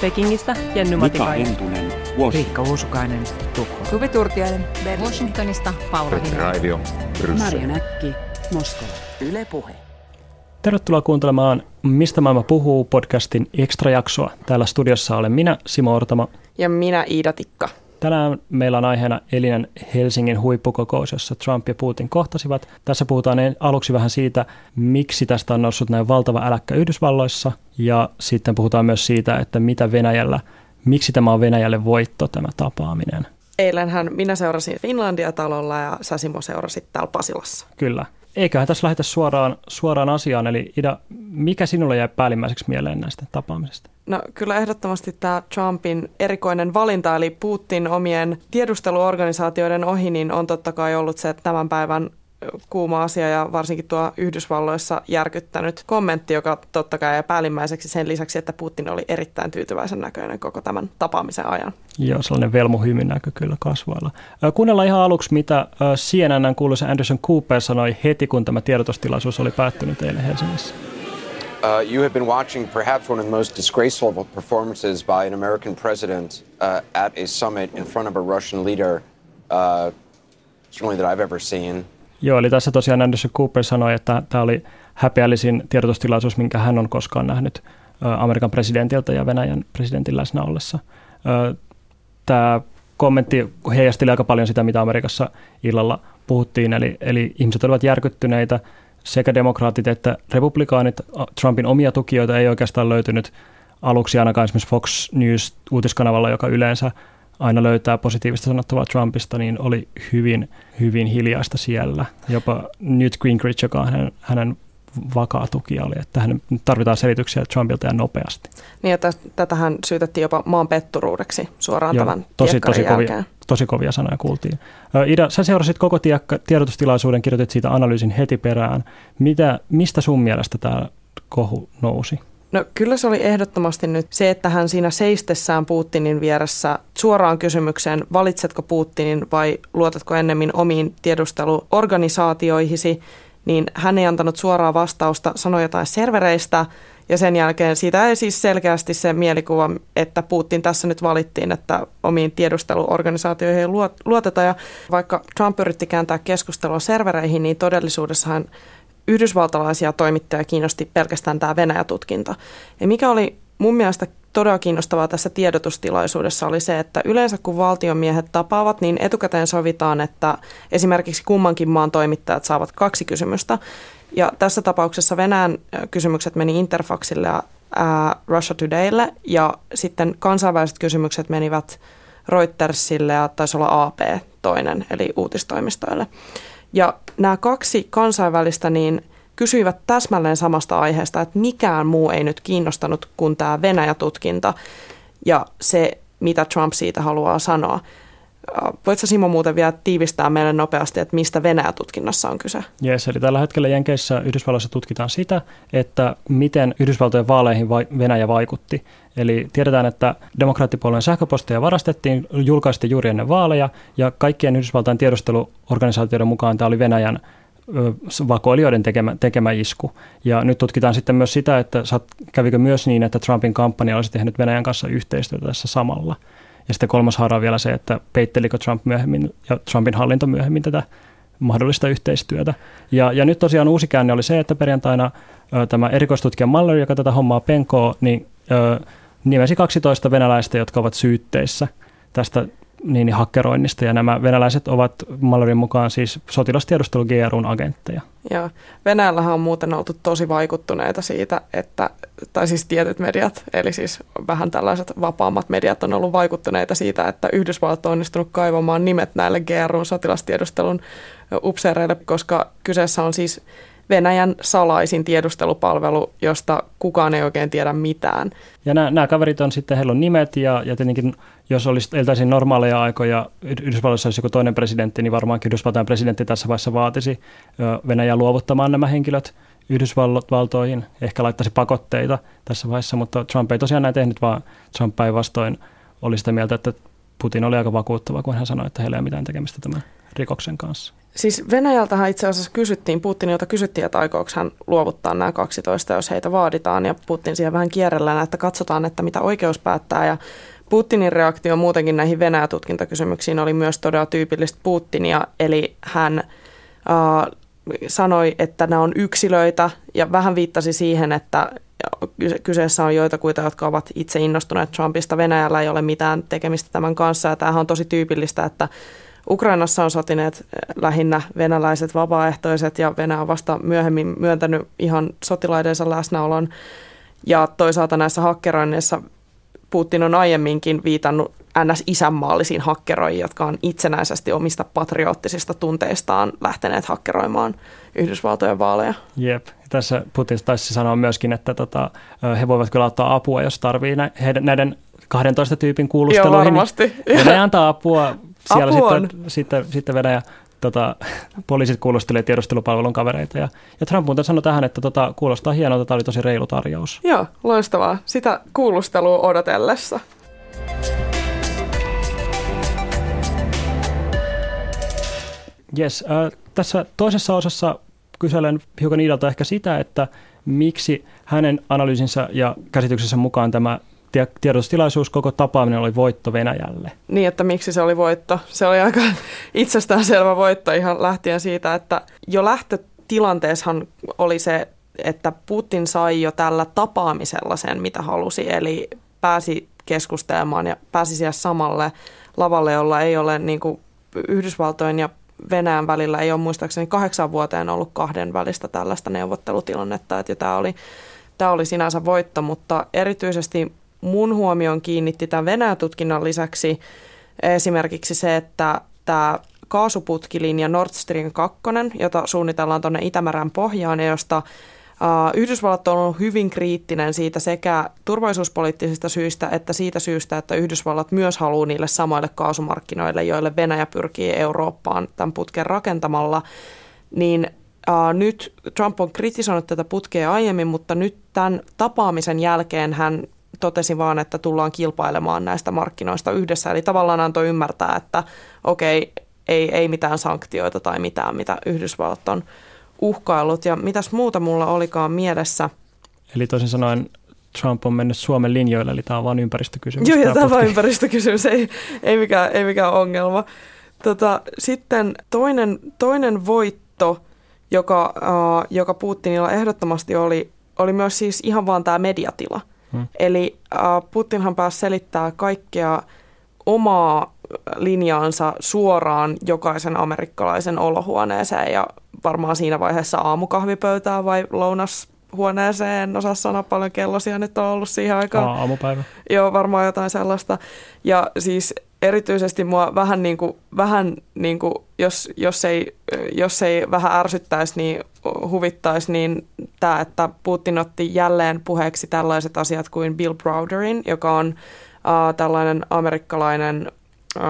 Pekingistä Jenny Matikainen. Hentunen, Riikka Uusukainen, Tukholma. Suvi Turtiainen, Berlin. Washingtonista Paula. Raivio. Marja Näkki, Moskova. Yle Puhe. Tervetuloa kuuntelemaan Mistä maailma puhuu podcastin extra-jaksoa. Täällä studiossa olen minä, Simo Ortamo. Ja minä Iida Tikka. Tänään meillä on aiheena elinen Helsingin huippukokous, jossa Trump ja Putin kohtasivat. Tässä puhutaan aluksi vähän siitä, miksi tästä on noussut näin valtava äläkkä Yhdysvalloissa. Ja sitten puhutaan myös siitä, että mitä Venäjällä, miksi tämä on Venäjälle voitto tämä tapaaminen. Eilenhän minä seurasin Finlandia-talolla ja sä Simo seurasit täällä Pasilassa. Kyllä. Eiköhän tässä lähdetä suoraan, suoraan asiaan. Eli Ida, mikä sinulle jäi päällimmäiseksi mieleen näistä tapaamisista? No kyllä ehdottomasti tämä Trumpin erikoinen valinta, eli Putin omien tiedusteluorganisaatioiden ohi, niin on totta kai ollut se tämän päivän kuuma asia ja varsinkin tuo Yhdysvalloissa järkyttänyt kommentti, joka totta kai jäi päällimmäiseksi sen lisäksi, että Putin oli erittäin tyytyväisen näköinen koko tämän tapaamisen ajan. Joo, sellainen velmuhymyn näkö kyllä kasvoilla. Kuunnellaan ihan aluksi, mitä CNN kuuluisa Anderson Cooper sanoi heti, kun tämä tiedotustilaisuus oli päättynyt eilen Helsingissä. Uh, you have been watching perhaps one of the most disgraceful performances by an American president uh, at a summit in front of a Russian leader, uh, certainly that I've ever seen. Joo, eli tässä tosiaan Anderson Cooper sanoi, että tämä oli häpeällisin tiedotustilaisuus, minkä hän on koskaan nähnyt Amerikan presidentiltä ja Venäjän presidentin läsnä ollessa. Tämä kommentti heijasteli aika paljon sitä, mitä Amerikassa illalla puhuttiin, eli, eli ihmiset olivat järkyttyneitä, sekä demokraatit että republikaanit. Trumpin omia tukijoita ei oikeastaan löytynyt aluksi ainakaan esimerkiksi Fox News uutiskanavalla, joka yleensä aina löytää positiivista sanottavaa Trumpista, niin oli hyvin, hyvin hiljaista siellä. Jopa Newt Gingrich, joka on hänen, hänen vakaa tukija oli, että hän tarvitaan selityksiä Trumpilta ja nopeasti. Niin, että tätähän syytettiin jopa maan petturuudeksi suoraan Joo, tämän tosi, tosi, jälkeen. kovia, tosi kovia sanoja kuultiin. Ida, sä seurasit koko tiekka, tiedotustilaisuuden, kirjoitit siitä analyysin heti perään. Mitä, mistä sun mielestä tämä kohu nousi? No kyllä se oli ehdottomasti nyt se, että hän siinä seistessään Putinin vieressä suoraan kysymykseen, valitsetko Putinin vai luotatko ennemmin omiin tiedusteluorganisaatioihisi, niin hän ei antanut suoraa vastausta, sanoi jotain servereistä ja sen jälkeen siitä ei siis selkeästi se mielikuva, että Putin tässä nyt valittiin, että omiin tiedusteluorganisaatioihin luoteta. Ja vaikka Trump yritti kääntää keskustelua servereihin, niin todellisuudessahan yhdysvaltalaisia toimittajia kiinnosti pelkästään tämä Venäjä-tutkinta. Ja mikä oli mun mielestä todella kiinnostavaa tässä tiedotustilaisuudessa oli se, että yleensä kun valtionmiehet tapaavat, niin etukäteen sovitaan, että esimerkiksi kummankin maan toimittajat saavat kaksi kysymystä. Ja tässä tapauksessa Venäjän kysymykset meni Interfaxille ja Russia Todaylle ja sitten kansainväliset kysymykset menivät Reutersille ja taisi olla AP toinen, eli uutistoimistoille. Ja nämä kaksi kansainvälistä niin kysyivät täsmälleen samasta aiheesta, että mikään muu ei nyt kiinnostanut kuin tämä Venäjä-tutkinta ja se, mitä Trump siitä haluaa sanoa. Voitko Simo muuten vielä tiivistää meille nopeasti, että mistä Venäjä-tutkinnassa on kyse? Yes, eli tällä hetkellä Jenkeissä Yhdysvalloissa tutkitaan sitä, että miten Yhdysvaltojen vaaleihin Venäjä vaikutti. Eli tiedetään, että demokraattipuolueen sähköposteja varastettiin, julkaistiin juuri ennen vaaleja, ja kaikkien Yhdysvaltain tiedusteluorganisaatioiden mukaan tämä oli Venäjän vakoilijoiden tekemä, tekemä isku. Ja nyt tutkitaan sitten myös sitä, että kävikö myös niin, että Trumpin kampanja olisi tehnyt Venäjän kanssa yhteistyötä tässä samalla. Ja sitten kolmas haara on vielä se, että peittelikö Trump myöhemmin ja Trumpin hallinto myöhemmin tätä mahdollista yhteistyötä. Ja, ja nyt tosiaan uusi käänne oli se, että perjantaina ö, tämä erikoistutkija Mallory, joka tätä hommaa penkoo, niin ö, nimesi 12 venäläistä, jotka ovat syytteissä tästä niin, niin hakkeroinnista. Ja nämä venäläiset ovat Malloryn mukaan siis sotilastiedustelu GRUn agentteja. Ja Venäjällähän on muuten oltu tosi vaikuttuneita siitä, että, tai siis tietyt mediat, eli siis vähän tällaiset vapaammat mediat on ollut vaikuttuneita siitä, että Yhdysvallat on onnistunut kaivamaan nimet näille GRUn sotilastiedustelun upseereille, koska kyseessä on siis Venäjän salaisin tiedustelupalvelu, josta kukaan ei oikein tiedä mitään. Ja nämä, nämä kaverit on sitten, heillä on nimet ja, ja tietenkin jos olisi, eltäisiin normaaleja aikoja, Yhdysvalloissa olisi joku toinen presidentti, niin varmaankin Yhdysvaltain presidentti tässä vaiheessa vaatisi Venäjää luovuttamaan nämä henkilöt Yhdysvaltoihin, ehkä laittaisi pakotteita tässä vaiheessa, mutta Trump ei tosiaan näin tehnyt, vaan Trump päinvastoin oli sitä mieltä, että Putin oli aika vakuuttava, kun hän sanoi, että heillä ei ole mitään tekemistä tämän rikoksen kanssa. Siis Venäjältähän itse asiassa kysyttiin, Putinilta kysyttiin, että aikooko hän luovuttaa nämä 12, jos heitä vaaditaan. Ja Putin siihen vähän kierrellään, että katsotaan, että mitä oikeus päättää. Ja Putinin reaktio muutenkin näihin Venäjä-tutkintakysymyksiin oli myös todella tyypillistä Putinia, eli hän äh, sanoi, että nämä on yksilöitä ja vähän viittasi siihen, että kyseessä on joitakuita, jotka ovat itse innostuneet Trumpista. Venäjällä ei ole mitään tekemistä tämän kanssa ja tämähän on tosi tyypillistä, että Ukrainassa on sotineet lähinnä venäläiset vapaaehtoiset ja Venäjä on vasta myöhemmin myöntänyt ihan sotilaidensa läsnäolon. Ja toisaalta näissä hakkeroinneissa Putin on aiemminkin viitannut NS-isänmaallisiin hakkeroihin, jotka on itsenäisesti omista patriottisista tunteistaan lähteneet hakkeroimaan Yhdysvaltojen vaaleja. Jep. Tässä Putin taisi sanoa myöskin, että tota, he voivat kyllä ottaa apua, jos tarvii näiden 12 tyypin kuulusteluihin. Joo, varmasti. Venäjä antaa apua. Siellä sitten, sitten, sitten Venäjä tota, poliisit kuulostelee tiedustelupalvelun kavereita. Ja, ja Trump muuten sanoi tähän, että tota, kuulostaa hienolta, tämä oli tosi reilu tarjous. Joo, loistavaa. Sitä kuulustelua odotellessa. Yes, äh, tässä toisessa osassa kyselen hiukan Iidalta ehkä sitä, että miksi hänen analyysinsä ja käsityksensä mukaan tämä tiedotustilaisuus, koko tapaaminen oli voitto Venäjälle. Niin, että miksi se oli voitto? Se oli aika itsestäänselvä voitto ihan lähtien siitä, että jo lähtötilanteessahan oli se, että Putin sai jo tällä tapaamisella sen, mitä halusi, eli pääsi keskustelemaan ja pääsi siihen samalle lavalle, jolla ei ole niin kuin Yhdysvaltojen ja Venäjän välillä ei ole muistaakseni kahdeksan vuoteen ollut kahden välistä tällaista neuvottelutilannetta, että tämä oli, tämä oli sinänsä voitto, mutta erityisesti mun huomioon kiinnitti tämän Venäjä-tutkinnan lisäksi esimerkiksi se, että tämä kaasuputkilinja Nord Stream 2, jota suunnitellaan tuonne Itämeren pohjaan ja josta Yhdysvallat on ollut hyvin kriittinen siitä sekä turvallisuuspoliittisista syistä että siitä syystä, että Yhdysvallat myös haluaa niille samoille kaasumarkkinoille, joille Venäjä pyrkii Eurooppaan tämän putken rakentamalla, niin nyt Trump on kritisoinut tätä putkea aiemmin, mutta nyt tämän tapaamisen jälkeen hän totesi vaan, että tullaan kilpailemaan näistä markkinoista yhdessä. Eli tavallaan antoi ymmärtää, että okei, ei, ei mitään sanktioita tai mitään, mitä Yhdysvallat on uhkailut. Ja mitäs muuta mulla olikaan mielessä? Eli toisin sanoen Trump on mennyt Suomen linjoille, eli tämä on vain ympäristökysymys. Joo, ja tämä on vain ympäristökysymys, ei, ei, mikään, ei mikään ongelma. Tota, sitten toinen, toinen voitto, joka, uh, joka Putinilla ehdottomasti oli, oli myös siis ihan vaan tämä mediatila. Hmm. Eli uh, Putinhan pääsi selittää kaikkea omaa linjaansa suoraan jokaisen amerikkalaisen olohuoneeseen ja varmaan siinä vaiheessa aamukahvipöytää vai lounashuoneeseen, en osaa sanoa paljon kellosia nyt on ollut siihen aikaan. Aa, aamupäivä. Joo, varmaan jotain sellaista. Ja siis erityisesti mua vähän niin kuin, vähän niin kuin jos, jos, ei, jos ei vähän ärsyttäisi, niin huvittaisi, niin tämä, että Putin otti jälleen puheeksi tällaiset asiat kuin Bill Browderin, joka on äh, tällainen amerikkalainen äh,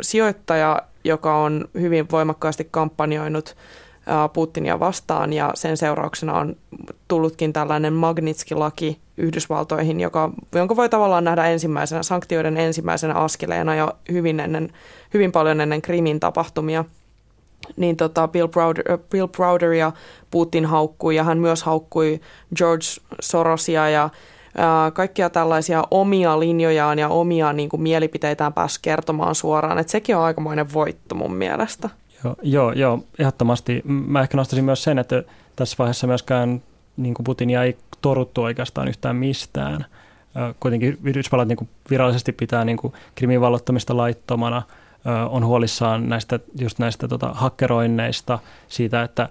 sijoittaja, joka on hyvin voimakkaasti kampanjoinut Putinia vastaan ja sen seurauksena on tullutkin tällainen Magnitski-laki Yhdysvaltoihin, joka, jonka voi tavallaan nähdä ensimmäisenä, sanktioiden ensimmäisenä askeleena jo hyvin, ennen, hyvin paljon ennen Krimin tapahtumia. Niin tota Bill, Browder, Bill Browder ja Putin haukkui ja hän myös haukkui George Sorosia ja ää, kaikkia tällaisia omia linjojaan ja omia niin kuin, mielipiteitään pääsi kertomaan suoraan. Et sekin on aikamoinen voitto mun mielestä. Joo, joo, joo, ehdottomasti. Mä ehkä nostaisin myös sen, että tässä vaiheessa myöskään niin kuin Putinia ei toruttu oikeastaan yhtään mistään. Kuitenkin Yhdysvallat niin virallisesti pitää niin kuin krimin vallottamista laittomana, on huolissaan näistä, just näistä tota, hakkeroinneista, siitä, että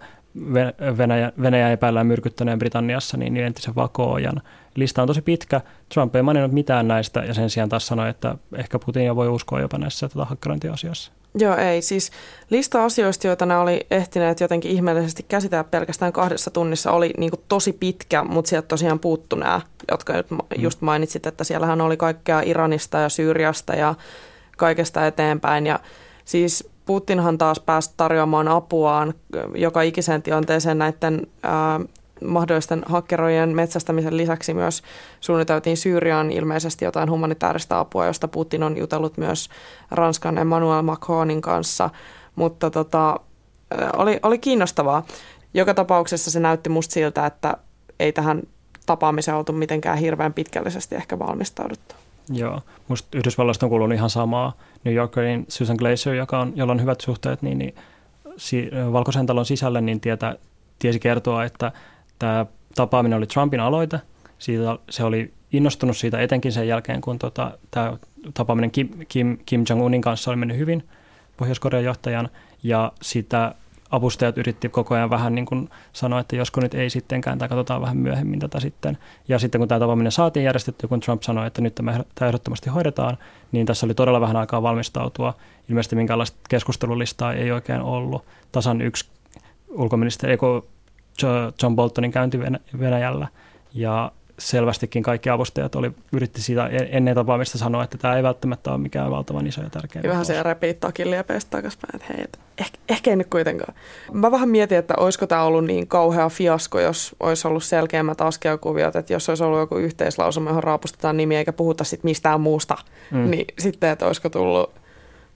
Venäjä, Venäjä epäillään myrkyttäneen Britanniassa niin, entisen vakoojan. Lista on tosi pitkä. Trump ei maininnut mitään näistä ja sen sijaan taas sanoi, että ehkä Putin voi uskoa jopa näissä tota, hakkerointiasioissa. Joo, ei. Siis lista asioista, joita nämä oli ehtineet jotenkin ihmeellisesti käsitellä pelkästään kahdessa tunnissa, oli niin kuin tosi pitkä, mutta sieltä tosiaan puuttu nämä, jotka nyt mm. just mainitsit, että siellähän oli kaikkea Iranista ja Syyriasta ja kaikesta eteenpäin. Ja siis Putinhan taas pääsi tarjoamaan apuaan joka ikiseen tilanteeseen näiden ää, mahdollisten hakkerojen metsästämisen lisäksi myös suunniteltiin Syyriaan ilmeisesti jotain humanitaarista apua, josta Putin on jutellut myös Ranskan Emmanuel Macronin kanssa. mutta tota, oli, oli kiinnostavaa. Joka tapauksessa se näytti musta siltä, että ei tähän tapaamiseen oltu mitenkään hirveän pitkällisesti ehkä valmistauduttu. Joo, musta Yhdysvalloista on kuulunut ihan samaa. New Yorkerin Susan Glazer, joka on, jolla on hyvät suhteet, niin, niin si, Valkoisen talon sisälle niin tietä, tiesi kertoa, että tämä tapaaminen oli Trumpin aloite. Siitä, se oli innostunut siitä etenkin sen jälkeen, kun tota, tämä tapaaminen Kim, Kim, Kim Jong-unin kanssa oli mennyt hyvin Pohjois-Korean johtajan, ja sitä avustajat yritti koko ajan vähän niin kuin sanoa, että josko nyt ei sittenkään, tai katsotaan vähän myöhemmin tätä sitten. Ja sitten kun tämä tapaaminen saatiin järjestetty, kun Trump sanoi, että nyt tämä ehdottomasti hoidetaan, niin tässä oli todella vähän aikaa valmistautua. Ilmeisesti minkäänlaista keskustelulistaa ei oikein ollut. Tasan yksi ulkoministeri, John Boltonin käynti Venäjällä, ja selvästikin kaikki avustajat oli, yritti siitä ennen tapaamista sanoa, että tämä ei välttämättä ole mikään valtavan iso ja tärkeä. Ja vähän se repii takin liepeistä takaspäin, että hei, että ehkä, ehkä ei nyt kuitenkaan. Mä vähän mietin, että olisiko tämä ollut niin kauhea fiasko, jos olisi ollut selkeämmät askelkuviot, että jos olisi ollut joku yhteislausuma, johon raapustetaan nimi eikä puhuta sit mistään muusta, mm. niin sitten, että olisiko tullut,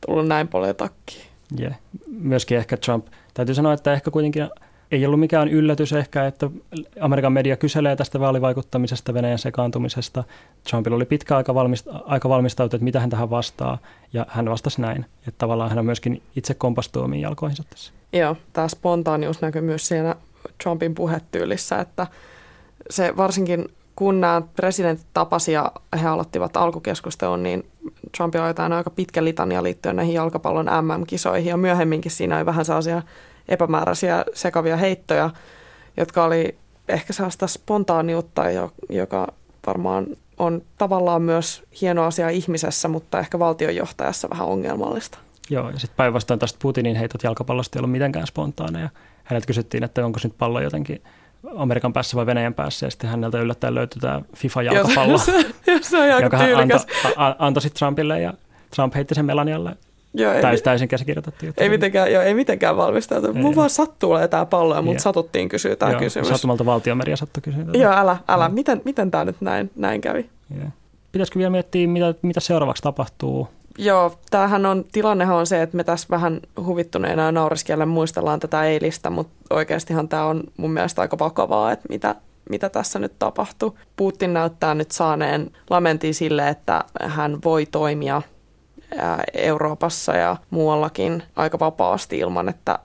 tullut näin paljon takkiin. Yeah. Myöskin ehkä Trump, täytyy sanoa, että ehkä kuitenkin ei ollut mikään yllätys ehkä, että Amerikan media kyselee tästä vaalivaikuttamisesta, Venäjän sekaantumisesta. Trumpilla oli pitkä aika, valmista, aika valmistautua, että mitä hän tähän vastaa, ja hän vastasi näin. Että tavallaan hän on myöskin itse kompastuu omiin jalkoihinsa tässä. Joo, tämä spontaanius näkyy myös siinä Trumpin puhetyylissä, että se varsinkin kun nämä presidentit tapasi ja he aloittivat alkukeskustelun, niin Trumpilla oli jotain aika pitkä litania liittyen näihin jalkapallon MM-kisoihin ja myöhemminkin siinä oli vähän sellaisia epämääräisiä sekavia heittoja, jotka oli ehkä sellaista spontaaniutta, joka varmaan on tavallaan myös hieno asia ihmisessä, mutta ehkä valtionjohtajassa vähän ongelmallista. Joo, ja sitten päinvastoin tästä Putinin heitot jalkapallosta ei ollut mitenkään spontaaneja. Häneltä kysyttiin, että onko nyt pallo jotenkin Amerikan päässä vai Venäjän päässä, ja sitten häneltä yllättäen löytyi tämä FIFA-jalkapallo, se on joka hän antoi, antoi sitten Trumpille, ja Trump heitti sen Melanialle Joo, ei, Täys, täysin käsikirjoitettu juttu. Ei mitenkään, joo, ei mitenkään valmisteltu. Mun vaan sattuu olemaan tämä pallo ja mut satuttiin kysyä tämä joo, kysymys. Sattumalta valtiomeria sattui kysyä. Joo, älä, älä. Mm. Miten, miten tämä nyt näin, näin kävi? Yeah. Pitäisikö vielä miettiä, mitä, mitä seuraavaksi tapahtuu? Joo, tämähän on, tilannehan on se, että me tässä vähän huvittuneena ja nauriskielellä muistellaan tätä eilistä, mutta oikeastihan tämä on mun mielestä aika vakavaa, että mitä, mitä tässä nyt tapahtuu. Putin näyttää nyt saaneen lamentin sille, että hän voi toimia Euroopassa ja muuallakin aika vapaasti ilman, että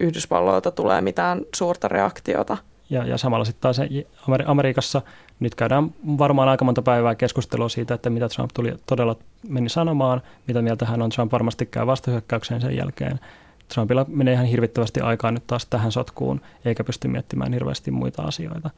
Yhdysvalloilta tulee mitään suurta reaktiota. Ja, ja samalla sitten taas Amerikassa nyt käydään varmaan aika monta päivää keskustelua siitä, että mitä Trump tuli todella meni sanomaan, mitä mieltä hän on. Trump varmasti käy vastahyökkäykseen sen jälkeen. Trumpilla menee ihan hirvittävästi aikaa nyt taas tähän sotkuun, eikä pysty miettimään hirveästi muita asioita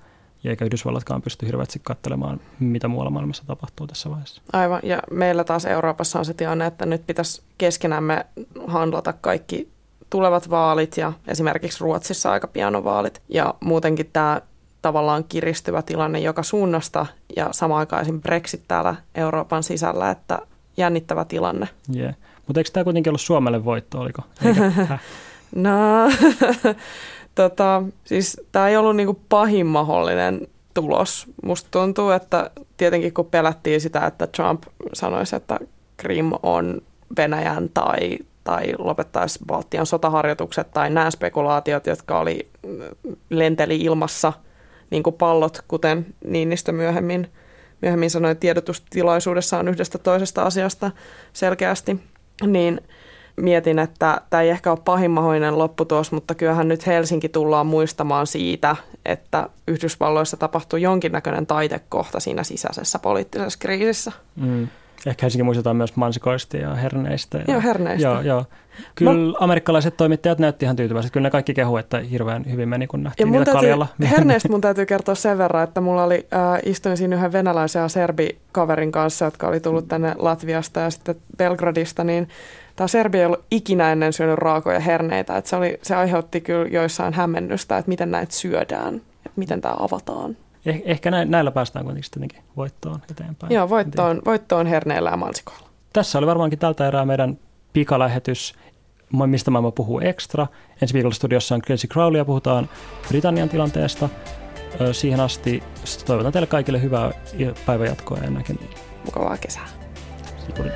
eikä Yhdysvallatkaan pysty hirveästi katselemaan, mitä muualla maailmassa tapahtuu tässä vaiheessa. Aivan, ja meillä taas Euroopassa on se tilanne, että nyt pitäisi keskenämme handlata kaikki tulevat vaalit ja esimerkiksi Ruotsissa aika pian on vaalit. Ja muutenkin tämä tavallaan kiristyvä tilanne joka suunnasta ja samaan aikaan Brexit täällä Euroopan sisällä, että jännittävä tilanne. Yeah. Mutta eikö tämä kuitenkin ollut Suomelle voitto, oliko? no, Tota, siis tämä ei ollut niinku pahin mahdollinen tulos. Musta tuntuu, että tietenkin kun pelättiin sitä, että Trump sanoisi, että Krim on Venäjän tai, tai lopettaisi Baltian sotaharjoitukset tai nämä spekulaatiot, jotka oli lenteli ilmassa niin kuin pallot, kuten Niinistö myöhemmin, myöhemmin sanoi tiedotustilaisuudessaan yhdestä toisesta asiasta selkeästi, niin – mietin, että tämä ei ehkä ole pahin lopputulos, mutta kyllähän nyt Helsinki tullaan muistamaan siitä, että Yhdysvalloissa tapahtui jonkinnäköinen taitekohta siinä sisäisessä poliittisessa kriisissä. Mm. Ehkä Helsinki muistetaan myös mansikoista ja herneistä. Ja, joo, herneistä. Joo, joo. Kyllä Mä... amerikkalaiset toimittajat näytti ihan tyytyväiset. Kyllä ne kaikki kehu, että hirveän hyvin meni, kun nähtiin ja niitä täytyy, kaljalla. Herneistä mun täytyy kertoa sen verran, että mulla oli, äh, istuin siinä yhden venäläisen ja serbikaverin kanssa, jotka oli tullut tänne Latviasta ja sitten Belgradista, niin tämä Serbia ei ollut ikinä ennen syönyt raakoja herneitä. Että se, oli, se aiheutti kyllä joissain hämmennystä, että miten näitä syödään, että miten tämä avataan. Eh, ehkä näillä päästään kuitenkin sitten voittoon eteenpäin. Joo, voittoon, voittoon herneillä ja mansikoilla. Tässä oli varmaankin tältä erää meidän pikalähetys, mistä maailma puhuu ekstra. Ensi viikolla studiossa on Kelsey Crowley ja puhutaan Britannian tilanteesta. Siihen asti toivotan teille kaikille hyvää päivänjatkoa ja näkemiin. Mukavaa kesää. Sipuri.